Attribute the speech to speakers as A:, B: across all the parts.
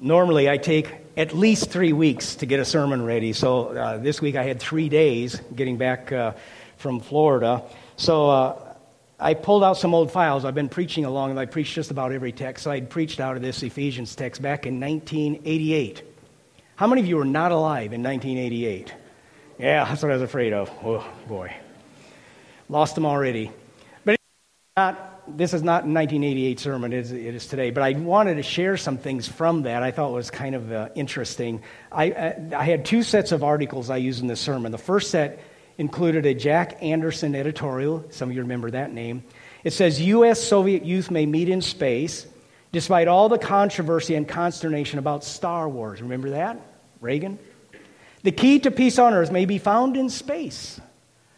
A: Normally, I take at least three weeks to get a sermon ready. So uh, this week I had three days getting back uh, from Florida. So uh, I pulled out some old files. I've been preaching along, and I preached just about every text. So I'd preached out of this Ephesians text back in 1988. How many of you were not alive in 1988? Yeah, that's what I was afraid of. Oh, boy. Lost them already. But not this is not a 1988 sermon, it is, it is, today, but I wanted to share some things from that I thought was kind of uh, interesting. I, I, I, had two sets of articles I used in this sermon. The first set included a Jack Anderson editorial. Some of you remember that name. It says U.S. Soviet youth may meet in space despite all the controversy and consternation about Star Wars. Remember that? Reagan? The key to peace on earth may be found in space.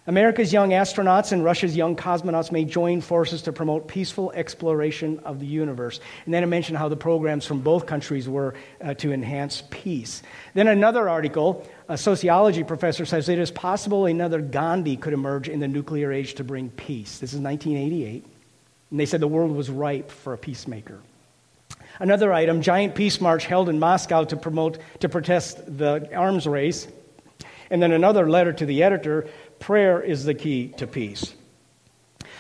A: America's young astronauts and Russia's young cosmonauts may join forces to promote peaceful exploration of the universe. And then I mentioned how the programs from both countries were uh, to enhance peace. Then another article, a sociology professor says it is possible another Gandhi could emerge in the nuclear age to bring peace. This is 1988. And they said the world was ripe for a peacemaker. Another item, giant peace march held in Moscow to promote to protest the arms race. And then another letter to the editor prayer is the key to peace.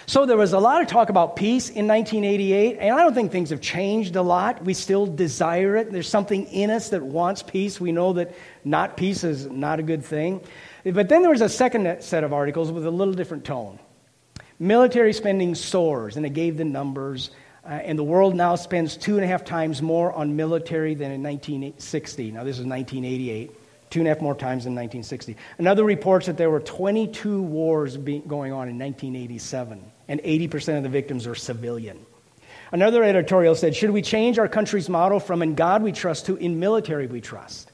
A: So there was a lot of talk about peace in 1988, and I don't think things have changed a lot. We still desire it. There's something in us that wants peace. We know that not peace is not a good thing. But then there was a second set of articles with a little different tone. Military spending soars, and it gave the numbers. Uh, and the world now spends two and a half times more on military than in 1960. Now, this is 1988 two and a half more times in 1960. Another reports that there were 22 wars going on in 1987, and 80% of the victims are civilian. Another editorial said, Should we change our country's motto from in God we trust to in military we trust?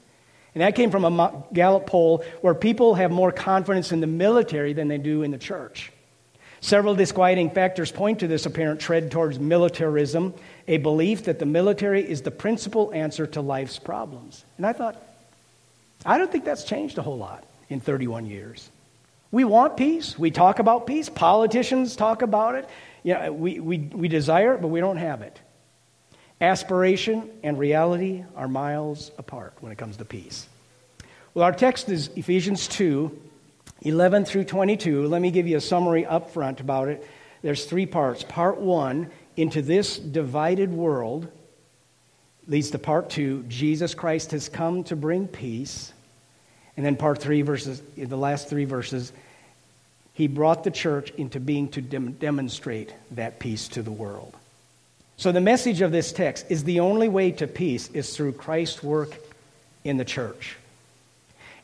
A: And that came from a Gallup poll where people have more confidence in the military than they do in the church. Several disquieting factors point to this apparent trend towards militarism, a belief that the military is the principal answer to life's problems. And I thought, I don't think that's changed a whole lot in 31 years. We want peace. We talk about peace. Politicians talk about it. You know, we, we, we desire it, but we don't have it. Aspiration and reality are miles apart when it comes to peace. Well, our text is Ephesians 2 11 through 22. Let me give you a summary up front about it. There's three parts. Part one, into this divided world, leads to part two Jesus Christ has come to bring peace. And then part three, verses, the last three verses, he brought the church into being to dem- demonstrate that peace to the world. So the message of this text is the only way to peace is through Christ's work in the church.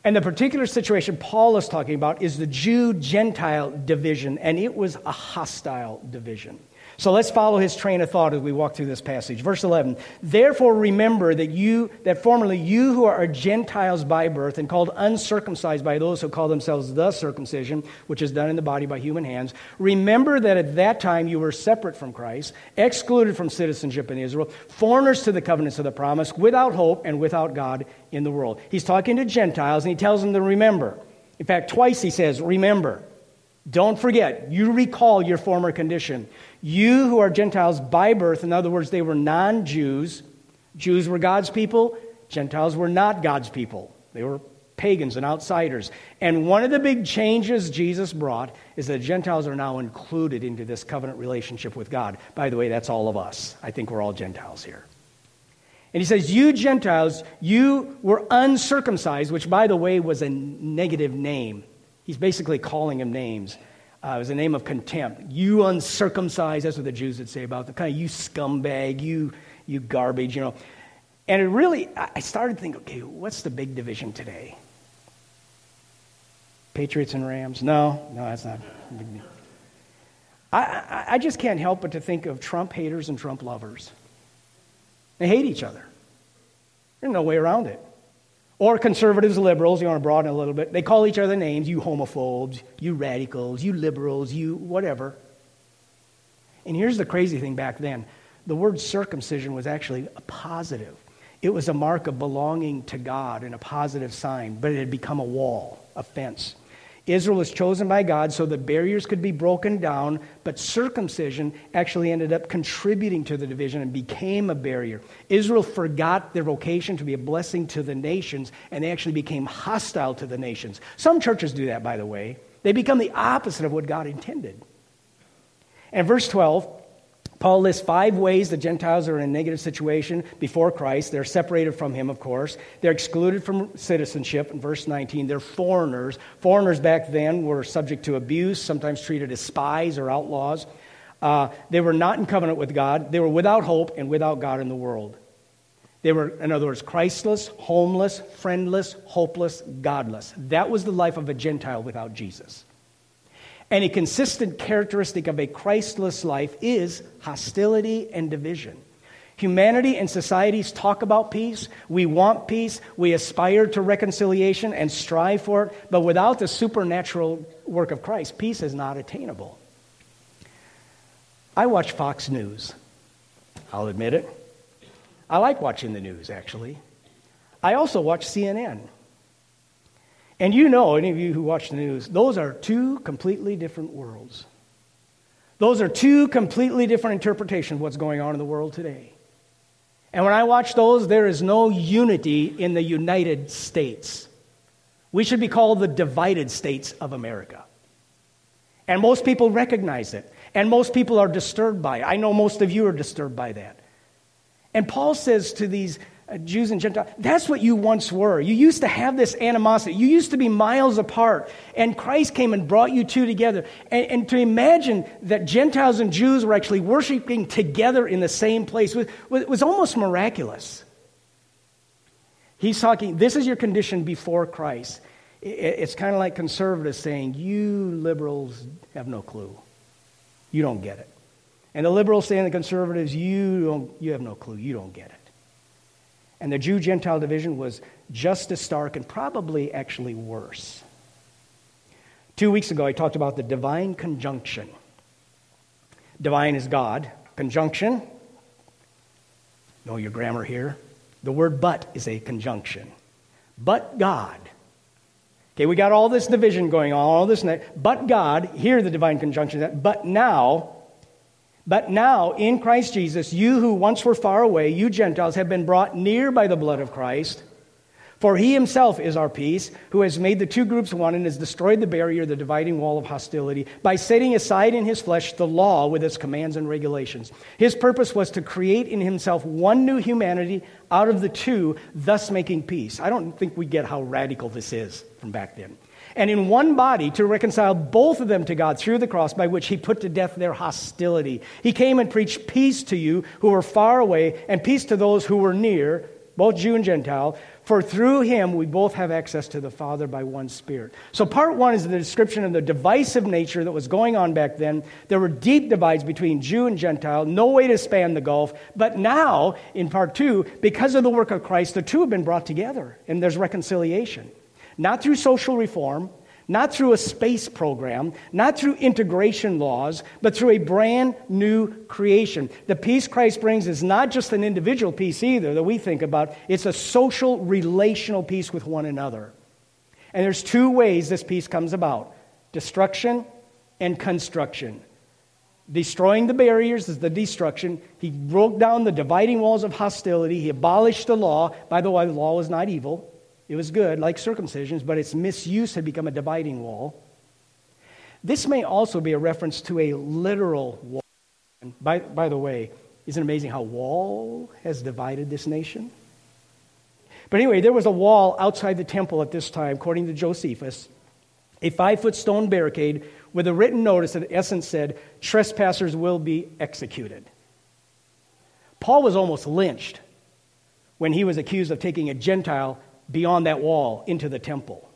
A: And the particular situation Paul is talking about is the Jew Gentile division, and it was a hostile division. So let's follow his train of thought as we walk through this passage. Verse 11. Therefore remember that you that formerly you who are Gentiles by birth and called uncircumcised by those who call themselves the circumcision, which is done in the body by human hands, remember that at that time you were separate from Christ, excluded from citizenship in Israel, foreigners to the covenants of the promise, without hope and without God in the world. He's talking to Gentiles and he tells them to remember. In fact, twice he says, remember. Don't forget, you recall your former condition. You who are Gentiles by birth, in other words, they were non Jews. Jews were God's people, Gentiles were not God's people. They were pagans and outsiders. And one of the big changes Jesus brought is that Gentiles are now included into this covenant relationship with God. By the way, that's all of us. I think we're all Gentiles here. And he says, You Gentiles, you were uncircumcised, which, by the way, was a negative name. He's basically calling him names. Uh, it was a name of contempt. You uncircumcised, that's what the Jews would say about the kind of you scumbag, you, you garbage, you know. And it really, I started thinking, okay, what's the big division today? Patriots and Rams? No, no, that's not. I, I, I just can't help but to think of Trump haters and Trump lovers. They hate each other. There's no way around it. Or conservatives, liberals, you want to broaden a little bit, they call each other names, you homophobes, you radicals, you liberals, you whatever. And here's the crazy thing back then the word circumcision was actually a positive. It was a mark of belonging to God and a positive sign, but it had become a wall, a fence. Israel was chosen by God so the barriers could be broken down, but circumcision actually ended up contributing to the division and became a barrier. Israel forgot their vocation to be a blessing to the nations, and they actually became hostile to the nations. Some churches do that, by the way. They become the opposite of what God intended. And verse 12, Paul lists five ways the Gentiles are in a negative situation before Christ. They're separated from him, of course. They're excluded from citizenship in verse 19. They're foreigners. Foreigners back then were subject to abuse, sometimes treated as spies or outlaws. Uh, they were not in covenant with God. They were without hope and without God in the world. They were, in other words, Christless, homeless, friendless, hopeless, godless. That was the life of a Gentile without Jesus. And a consistent characteristic of a Christless life is hostility and division. Humanity and societies talk about peace. We want peace. We aspire to reconciliation and strive for it. But without the supernatural work of Christ, peace is not attainable. I watch Fox News. I'll admit it. I like watching the news, actually. I also watch CNN. And you know, any of you who watch the news, those are two completely different worlds. Those are two completely different interpretations of what's going on in the world today. And when I watch those, there is no unity in the United States. We should be called the divided states of America. And most people recognize it. And most people are disturbed by it. I know most of you are disturbed by that. And Paul says to these Uh, Jews and Gentiles. That's what you once were. You used to have this animosity. You used to be miles apart. And Christ came and brought you two together. And, and to imagine that Gentiles and Jews were actually worshiping together in the same place was, was almost miraculous. He's talking, this is your condition before Christ. It's kind of like conservatives saying, You liberals have no clue. You don't get it. And the liberals saying the conservatives, you, don't, you have no clue. You don't get it. And the Jew Gentile division was just as stark and probably actually worse. Two weeks ago, I talked about the divine conjunction. Divine is God. Conjunction, know your grammar here. The word but is a conjunction. But God. Okay, we got all this division going on, all this, but God, here the divine conjunction, that but now but now, in Christ Jesus, you who once were far away, you Gentiles, have been brought near by the blood of Christ. For he himself is our peace, who has made the two groups one and has destroyed the barrier, the dividing wall of hostility, by setting aside in his flesh the law with its commands and regulations. His purpose was to create in himself one new humanity out of the two, thus making peace. I don't think we get how radical this is from back then and in one body to reconcile both of them to God through the cross by which he put to death their hostility. He came and preached peace to you who were far away and peace to those who were near, both Jew and Gentile, for through him we both have access to the Father by one Spirit. So, part one is the description of the divisive nature that was going on back then. There were deep divides between Jew and Gentile, no way to span the gulf. But now, in part two, because of the work of Christ, the two have been brought together and there's reconciliation. Not through social reform, not through a space program, not through integration laws, but through a brand new creation. The peace Christ brings is not just an individual peace either that we think about, it's a social, relational peace with one another. And there's two ways this peace comes about destruction and construction. Destroying the barriers is the destruction. He broke down the dividing walls of hostility. He abolished the law. By the way, the law was not evil. It was good, like circumcisions, but its misuse had become a dividing wall. This may also be a reference to a literal wall. And by, by the way, isn't it amazing how wall has divided this nation? But anyway, there was a wall outside the temple at this time, according to Josephus, a five foot stone barricade with a written notice that in essence said, Trespassers will be executed. Paul was almost lynched when he was accused of taking a Gentile beyond that wall into the temple.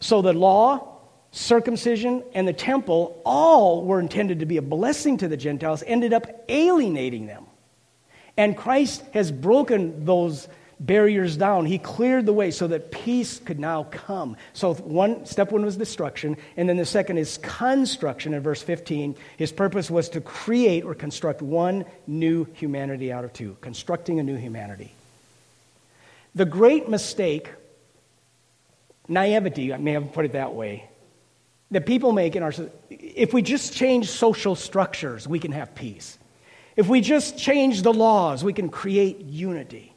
A: So the law, circumcision, and the temple all were intended to be a blessing to the Gentiles, ended up alienating them. And Christ has broken those barriers down. He cleared the way so that peace could now come. So one step one was destruction, and then the second is construction in verse 15. His purpose was to create or construct one new humanity out of two, constructing a new humanity. The great mistake naivety, I may have put it that way, that people make in our if we just change social structures, we can have peace. If we just change the laws, we can create unity.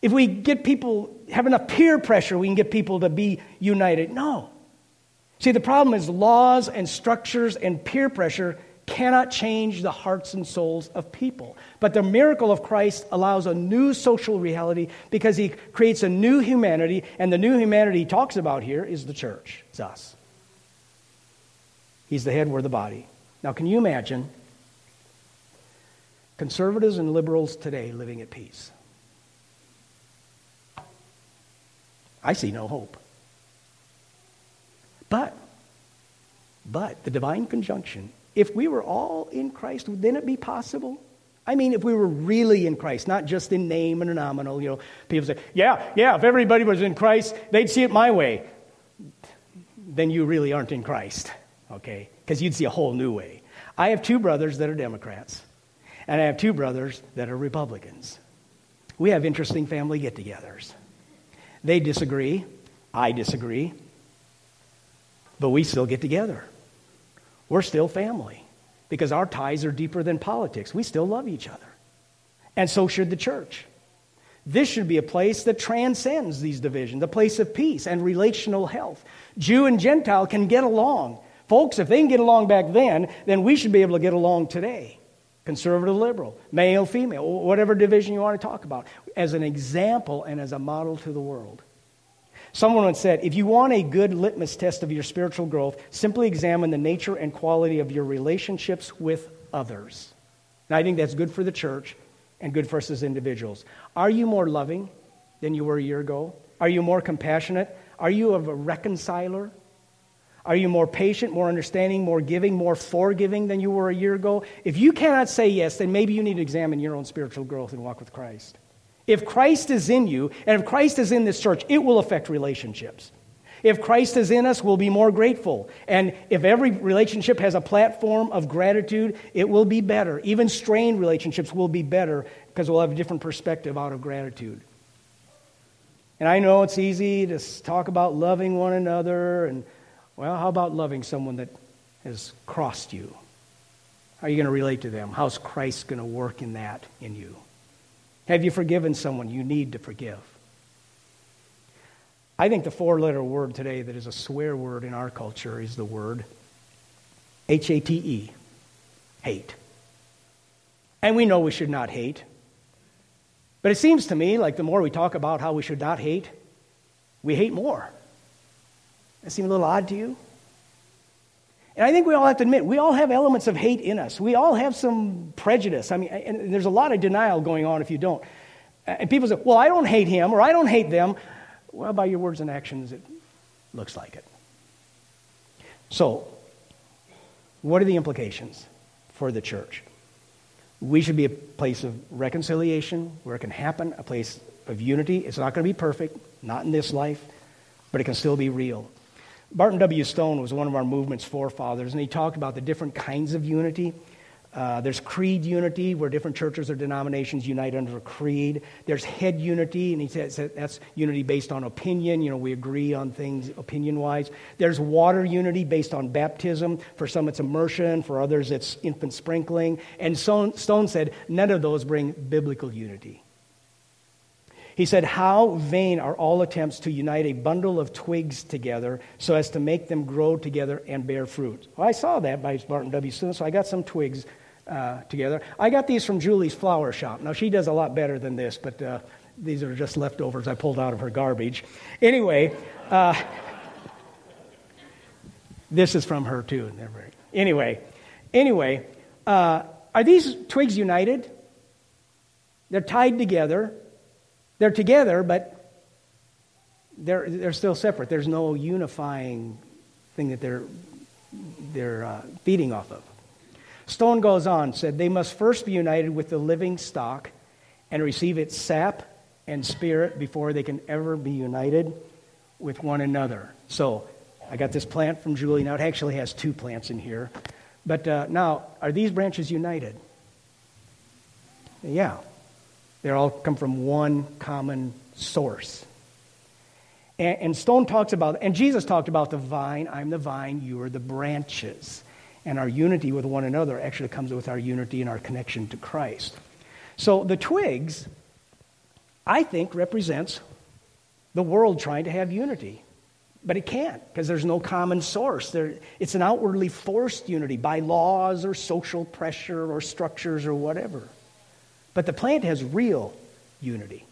A: If we get people, have enough peer pressure, we can get people to be united. No. See, the problem is laws and structures and peer pressure cannot change the hearts and souls of people. But the miracle of Christ allows a new social reality because he creates a new humanity, and the new humanity he talks about here is the church. It's us. He's the head, we're the body. Now, can you imagine conservatives and liberals today living at peace? I see no hope. But, but the divine conjunction, if we were all in Christ, would then it be possible? I mean, if we were really in Christ, not just in name and nominal, you know, people say, yeah, yeah, if everybody was in Christ, they'd see it my way. Then you really aren't in Christ, okay? Because you'd see a whole new way. I have two brothers that are Democrats, and I have two brothers that are Republicans. We have interesting family get togethers. They disagree. I disagree. But we still get together. We're still family because our ties are deeper than politics. We still love each other. And so should the church. This should be a place that transcends these divisions, a place of peace and relational health. Jew and Gentile can get along. Folks, if they can get along back then, then we should be able to get along today. Conservative, liberal, male, female, whatever division you want to talk about, as an example and as a model to the world. Someone once said, if you want a good litmus test of your spiritual growth, simply examine the nature and quality of your relationships with others. And I think that's good for the church and good for us as individuals. Are you more loving than you were a year ago? Are you more compassionate? Are you a reconciler? Are you more patient, more understanding, more giving, more forgiving than you were a year ago? If you cannot say yes, then maybe you need to examine your own spiritual growth and walk with Christ. If Christ is in you, and if Christ is in this church, it will affect relationships. If Christ is in us, we'll be more grateful. And if every relationship has a platform of gratitude, it will be better. Even strained relationships will be better because we'll have a different perspective out of gratitude. And I know it's easy to talk about loving one another and well, how about loving someone that has crossed you? How are you going to relate to them? How's Christ going to work in that in you? Have you forgiven someone you need to forgive? I think the four letter word today that is a swear word in our culture is the word H A T E, hate. And we know we should not hate. But it seems to me like the more we talk about how we should not hate, we hate more. That seem a little odd to you? And I think we all have to admit, we all have elements of hate in us. We all have some prejudice. I mean, and there's a lot of denial going on if you don't. And people say, well, I don't hate him or I don't hate them. Well, by your words and actions, it looks like it. So, what are the implications for the church? We should be a place of reconciliation where it can happen, a place of unity. It's not going to be perfect, not in this life, but it can still be real. Barton W. Stone was one of our movement's forefathers, and he talked about the different kinds of unity. Uh, there's creed unity, where different churches or denominations unite under a creed. There's head unity, and he says that's unity based on opinion. You know, we agree on things opinion wise. There's water unity based on baptism. For some, it's immersion. For others, it's infant sprinkling. And Stone said none of those bring biblical unity. He said, How vain are all attempts to unite a bundle of twigs together so as to make them grow together and bear fruit. Well, I saw that by Barton W. So I got some twigs uh, together. I got these from Julie's flower shop. Now, she does a lot better than this, but uh, these are just leftovers I pulled out of her garbage. Anyway, uh, this is from her too. Anyway, anyway, uh, are these twigs united? They're tied together they're together, but they're, they're still separate. There's no unifying thing that they're, they're uh, feeding off of. Stone goes on, said, they must first be united with the living stock and receive its sap and spirit before they can ever be united with one another. So I got this plant from Julie. Now it actually has two plants in here. But uh, now, are these branches united? Yeah. They all come from one common source. And, and Stone talks about, and Jesus talked about the vine. I'm the vine, you are the branches. And our unity with one another actually comes with our unity and our connection to Christ. So the twigs, I think, represents the world trying to have unity. But it can't because there's no common source. There, it's an outwardly forced unity by laws or social pressure or structures or whatever. But the plant has real unity.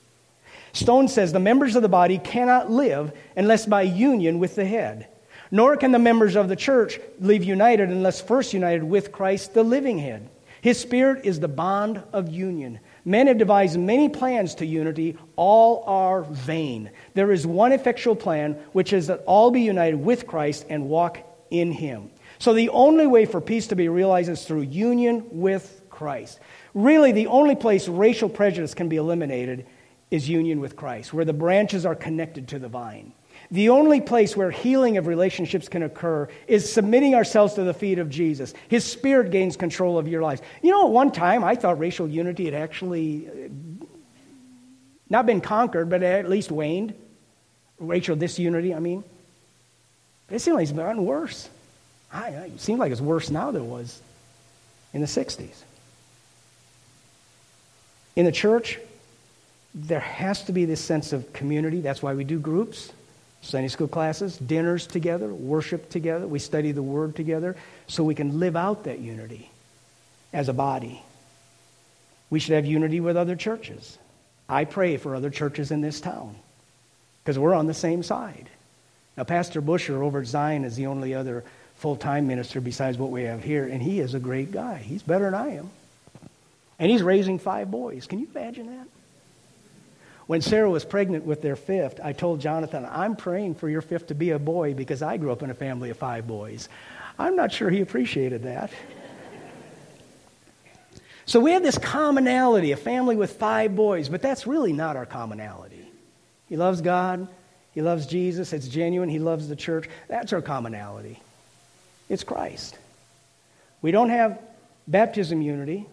A: Stone says the members of the body cannot live unless by union with the head. Nor can the members of the church live united unless first united with Christ, the living head. His spirit is the bond of union. Men have devised many plans to unity, all are vain. There is one effectual plan, which is that all be united with Christ and walk in him. So the only way for peace to be realized is through union with Christ. Really, the only place racial prejudice can be eliminated is union with Christ, where the branches are connected to the vine. The only place where healing of relationships can occur is submitting ourselves to the feet of Jesus. His Spirit gains control of your lives. You know, at one time I thought racial unity had actually uh, not been conquered, but at least waned. Racial disunity, I mean. But it seems like it's gotten worse. It seems like it's worse now than it was in the 60s. In the church, there has to be this sense of community. That's why we do groups, Sunday school classes, dinners together, worship together. We study the Word together so we can live out that unity as a body. We should have unity with other churches. I pray for other churches in this town because we're on the same side. Now, Pastor Busher over at Zion is the only other full time minister besides what we have here, and he is a great guy. He's better than I am. And he's raising five boys. Can you imagine that? When Sarah was pregnant with their fifth, I told Jonathan, I'm praying for your fifth to be a boy because I grew up in a family of five boys. I'm not sure he appreciated that. so we have this commonality, a family with five boys, but that's really not our commonality. He loves God, he loves Jesus, it's genuine, he loves the church. That's our commonality. It's Christ. We don't have baptism unity,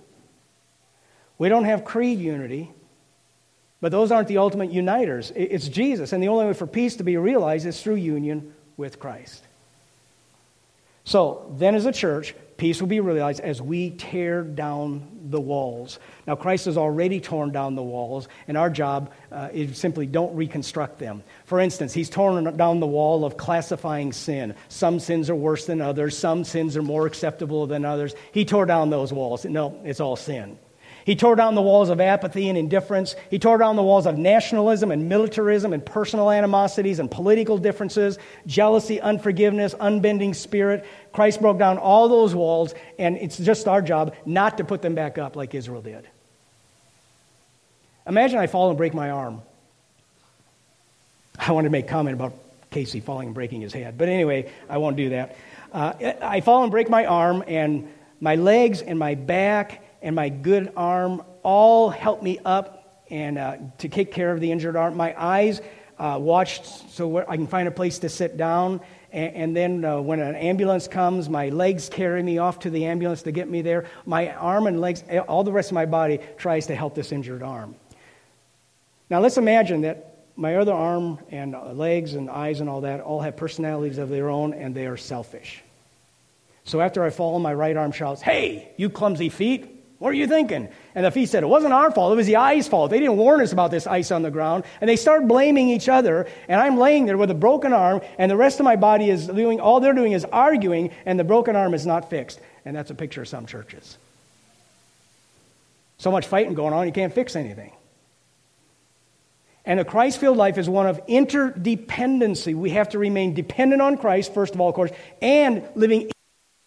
A: we don't have creed unity. But those aren't the ultimate uniters. It's Jesus. And the only way for peace to be realized is through union with Christ. So, then as a church, peace will be realized as we tear down the walls. Now, Christ has already torn down the walls, and our job uh, is simply don't reconstruct them. For instance, he's torn down the wall of classifying sin. Some sins are worse than others, some sins are more acceptable than others. He tore down those walls. No, it's all sin. He tore down the walls of apathy and indifference. He tore down the walls of nationalism and militarism and personal animosities and political differences, jealousy, unforgiveness, unbending spirit. Christ broke down all those walls, and it's just our job not to put them back up like Israel did. Imagine I fall and break my arm. I wanted to make comment about Casey falling and breaking his head, but anyway, I won't do that. Uh, I fall and break my arm, and my legs and my back and my good arm all helped me up and uh, to take care of the injured arm. My eyes uh, watched so I can find a place to sit down. And, and then uh, when an ambulance comes, my legs carry me off to the ambulance to get me there. My arm and legs, all the rest of my body tries to help this injured arm. Now let's imagine that my other arm and legs and eyes and all that all have personalities of their own and they are selfish. So after I fall, my right arm shouts, Hey, you clumsy feet, what are you thinking? And the feet said, It wasn't our fault. It was the eye's fault. They didn't warn us about this ice on the ground. And they start blaming each other. And I'm laying there with a broken arm, and the rest of my body is doing, all they're doing is arguing, and the broken arm is not fixed. And that's a picture of some churches. So much fighting going on, you can't fix anything. And a Christ filled life is one of interdependency. We have to remain dependent on Christ, first of all, of course, and living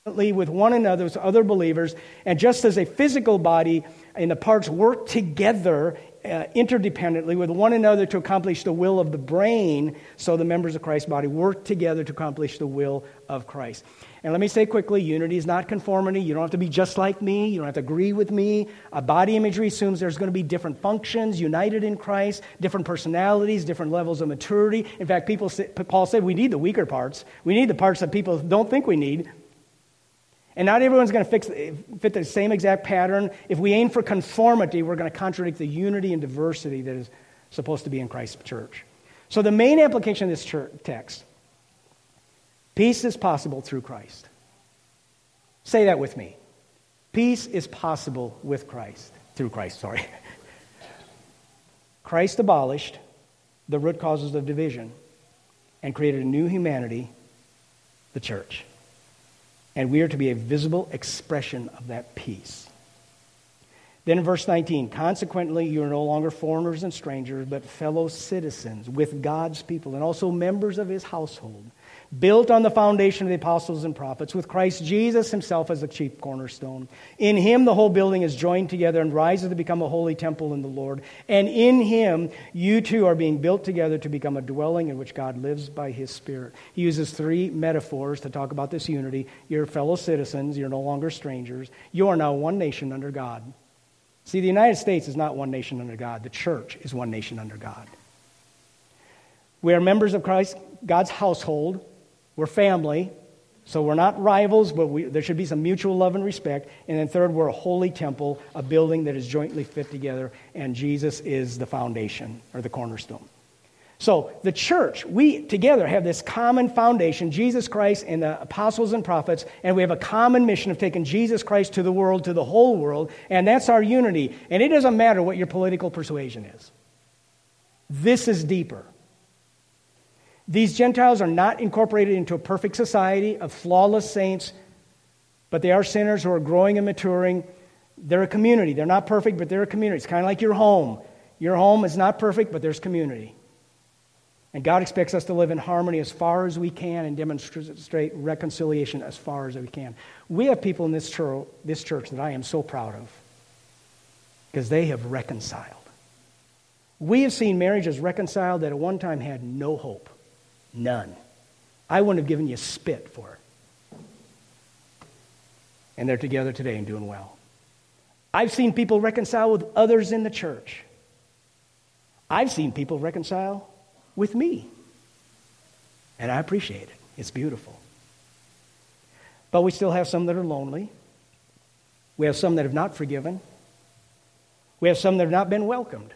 A: with one another, with other believers. And just as a physical body and the parts work together uh, interdependently with one another to accomplish the will of the brain, so the members of Christ's body work together to accomplish the will of Christ. And let me say quickly unity is not conformity. You don't have to be just like me, you don't have to agree with me. A body imagery assumes there's going to be different functions united in Christ, different personalities, different levels of maturity. In fact, people say, Paul said we need the weaker parts. We need the parts that people don't think we need. And not everyone's going to fix, fit the same exact pattern. If we aim for conformity, we're going to contradict the unity and diversity that is supposed to be in Christ's church. So, the main application of this church text peace is possible through Christ. Say that with me. Peace is possible with Christ. Through Christ, sorry. Christ abolished the root causes of division and created a new humanity, the church. And we are to be a visible expression of that peace. Then in verse 19, consequently, you are no longer foreigners and strangers, but fellow citizens with God's people and also members of his household built on the foundation of the apostles and prophets, with Christ Jesus himself as the chief cornerstone. In him, the whole building is joined together and rises to become a holy temple in the Lord. And in him, you too are being built together to become a dwelling in which God lives by his Spirit. He uses three metaphors to talk about this unity. You're fellow citizens, you're no longer strangers. You are now one nation under God. See, the United States is not one nation under God, the church is one nation under God. We are members of Christ, God's household. We're family, so we're not rivals, but we, there should be some mutual love and respect. And then, third, we're a holy temple, a building that is jointly fit together, and Jesus is the foundation or the cornerstone. So, the church, we together have this common foundation Jesus Christ and the apostles and prophets, and we have a common mission of taking Jesus Christ to the world, to the whole world, and that's our unity. And it doesn't matter what your political persuasion is, this is deeper. These Gentiles are not incorporated into a perfect society of flawless saints, but they are sinners who are growing and maturing. They're a community. They're not perfect, but they're a community. It's kind of like your home. Your home is not perfect, but there's community. And God expects us to live in harmony as far as we can and demonstrate reconciliation as far as we can. We have people in this church, this church that I am so proud of because they have reconciled. We have seen marriages reconciled that at one time had no hope. None. I wouldn't have given you spit for it. And they're together today and doing well. I've seen people reconcile with others in the church. I've seen people reconcile with me. And I appreciate it. It's beautiful. But we still have some that are lonely. We have some that have not forgiven. We have some that have not been welcomed.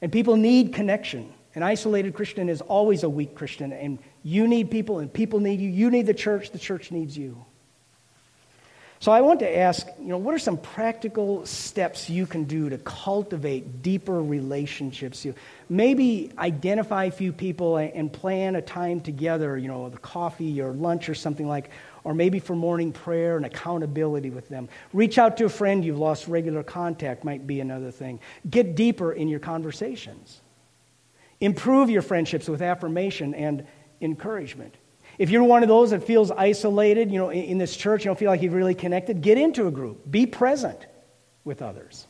A: And people need connection. An isolated Christian is always a weak Christian, and you need people, and people need you. You need the church, the church needs you. So I want to ask, you know, what are some practical steps you can do to cultivate deeper relationships? You maybe identify a few people and plan a time together, you know, the coffee or lunch or something like, or maybe for morning prayer and accountability with them. Reach out to a friend you've lost regular contact might be another thing. Get deeper in your conversations. Improve your friendships with affirmation and encouragement. If you're one of those that feels isolated, you know, in this church, you don't feel like you've really connected, get into a group. Be present with others.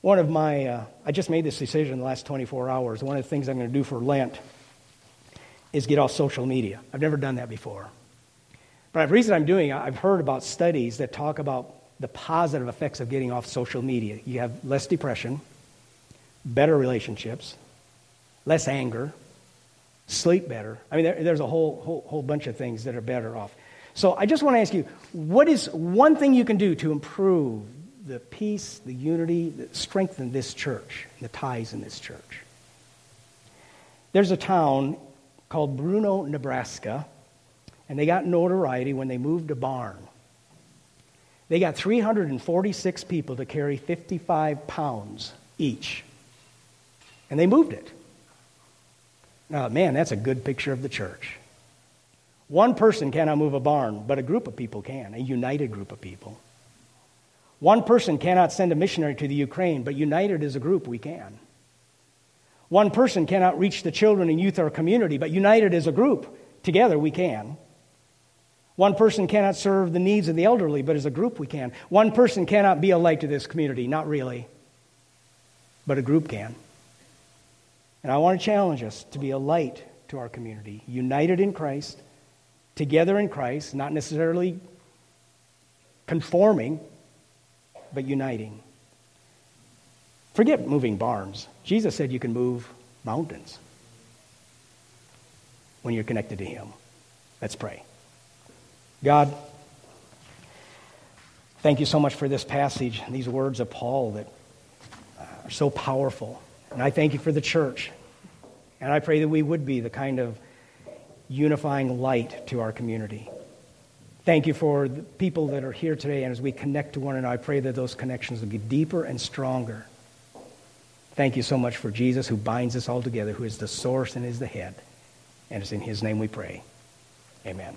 A: One of my, uh, I just made this decision in the last 24 hours. One of the things I'm going to do for Lent is get off social media. I've never done that before. But the reason I'm doing it, I've heard about studies that talk about the positive effects of getting off social media. You have less depression, better relationships, less anger, sleep better. I mean, there, there's a whole, whole, whole bunch of things that are better off. So I just want to ask you what is one thing you can do to improve the peace, the unity, the strengthen this church, the ties in this church? There's a town called Bruno, Nebraska, and they got notoriety when they moved a barn. They got 346 people to carry 55 pounds each and they moved it. Now, man, that's a good picture of the church. One person cannot move a barn, but a group of people can, a united group of people. One person cannot send a missionary to the Ukraine, but united as a group, we can. One person cannot reach the children and youth of our community, but united as a group, together we can. One person cannot serve the needs of the elderly, but as a group we can. One person cannot be a light to this community, not really, but a group can. And I want to challenge us to be a light to our community, united in Christ, together in Christ, not necessarily conforming, but uniting. Forget moving barns. Jesus said you can move mountains when you're connected to Him. Let's pray. God, thank you so much for this passage, these words of Paul that are so powerful And I thank you for the church. And I pray that we would be the kind of unifying light to our community. Thank you for the people that are here today. And as we connect to one another, I pray that those connections will be deeper and stronger. Thank you so much for Jesus who binds us all together, who is the source and is the head. And it's in his name we pray. Amen.